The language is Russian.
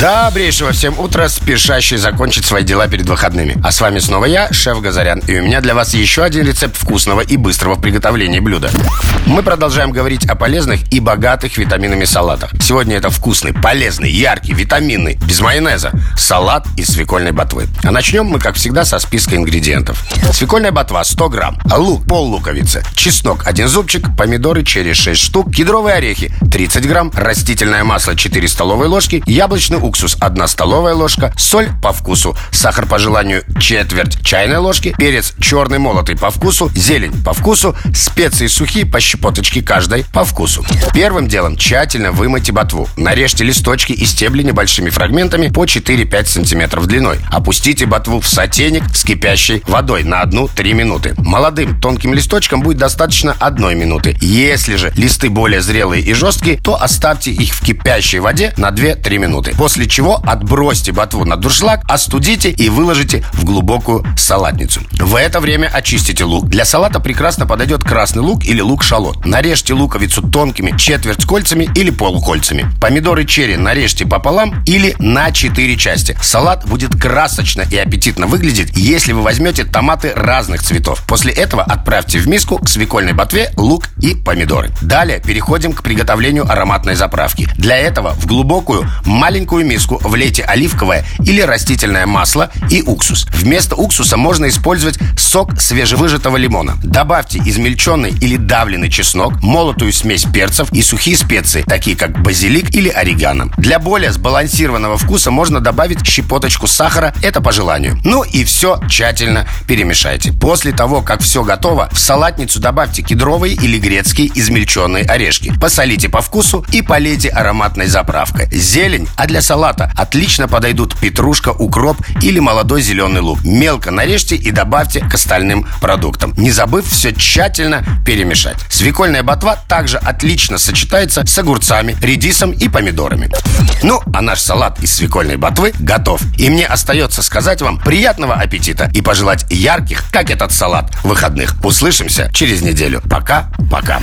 Добрейшего всем утра, спешащий закончить свои дела перед выходными. А с вами снова я, шеф Газарян, и у меня для вас еще один рецепт вкусного и быстрого приготовления блюда. Мы продолжаем говорить о полезных и богатых витаминами салатах. Сегодня это вкусный, полезный, яркий, витаминный, без майонеза, салат из свекольной ботвы. А начнем мы, как всегда, со списка ингредиентов. Свекольная ботва 100 грамм, лук пол луковицы, чеснок 1 зубчик, помидоры черри 6 штук, кедровые орехи 30 грамм, растительное масло 4 столовые ложки, яблочный уксус 1 столовая ложка, соль по вкусу, сахар по желанию четверть чайной ложки, перец черный молотый по вкусу, зелень по вкусу, специи сухие по щепоточке каждой по вкусу. Первым делом тщательно вымойте ботву. Нарежьте листочки и стебли небольшими фрагментами по 4-5 сантиметров длиной. Опустите ботву в сотейник с кипящей водой на 1-3 минуты. Молодым тонким листочкам будет достаточно 1 минуты. Если же листы более зрелые и жесткие, то оставьте их в кипящей воде на 2-3 минуты. После После чего отбросьте ботву на дуршлаг, остудите и выложите в глубокую салатницу. В это время очистите лук. Для салата прекрасно подойдет красный лук или лук-шалот. Нарежьте луковицу тонкими четверть кольцами или полукольцами. Помидоры черри нарежьте пополам или на 4 части. Салат будет красочно и аппетитно выглядеть, если вы возьмете томаты разных цветов. После этого отправьте в миску к свекольной ботве лук и помидоры. Далее переходим к приготовлению ароматной заправки. Для этого в глубокую маленькую миску влейте оливковое или растительное масло и уксус. Вместо уксуса можно использовать сок свежевыжатого лимона. Добавьте измельченный или давленный чеснок, молотую смесь перцев и сухие специи, такие как базилик или орегано. Для более сбалансированного вкуса можно добавить щепоточку сахара, это по желанию. Ну и все тщательно перемешайте. После того, как все готово, в салатницу добавьте кедровые или грецкие измельченные орешки. Посолите по вкусу и полейте ароматной заправкой. Зелень, а для салата отлично подойдут петрушка, укроп или молодой зеленый лук. Мелко нарежьте и добавьте к остальным продуктам, не забыв все тщательно перемешать. Свекольная ботва также отлично сочетается с огурцами, редисом и помидорами. Ну, а наш салат из свекольной ботвы готов. И мне остается сказать вам приятного аппетита и пожелать ярких, как этот салат, выходных. Услышимся через неделю. Пока-пока.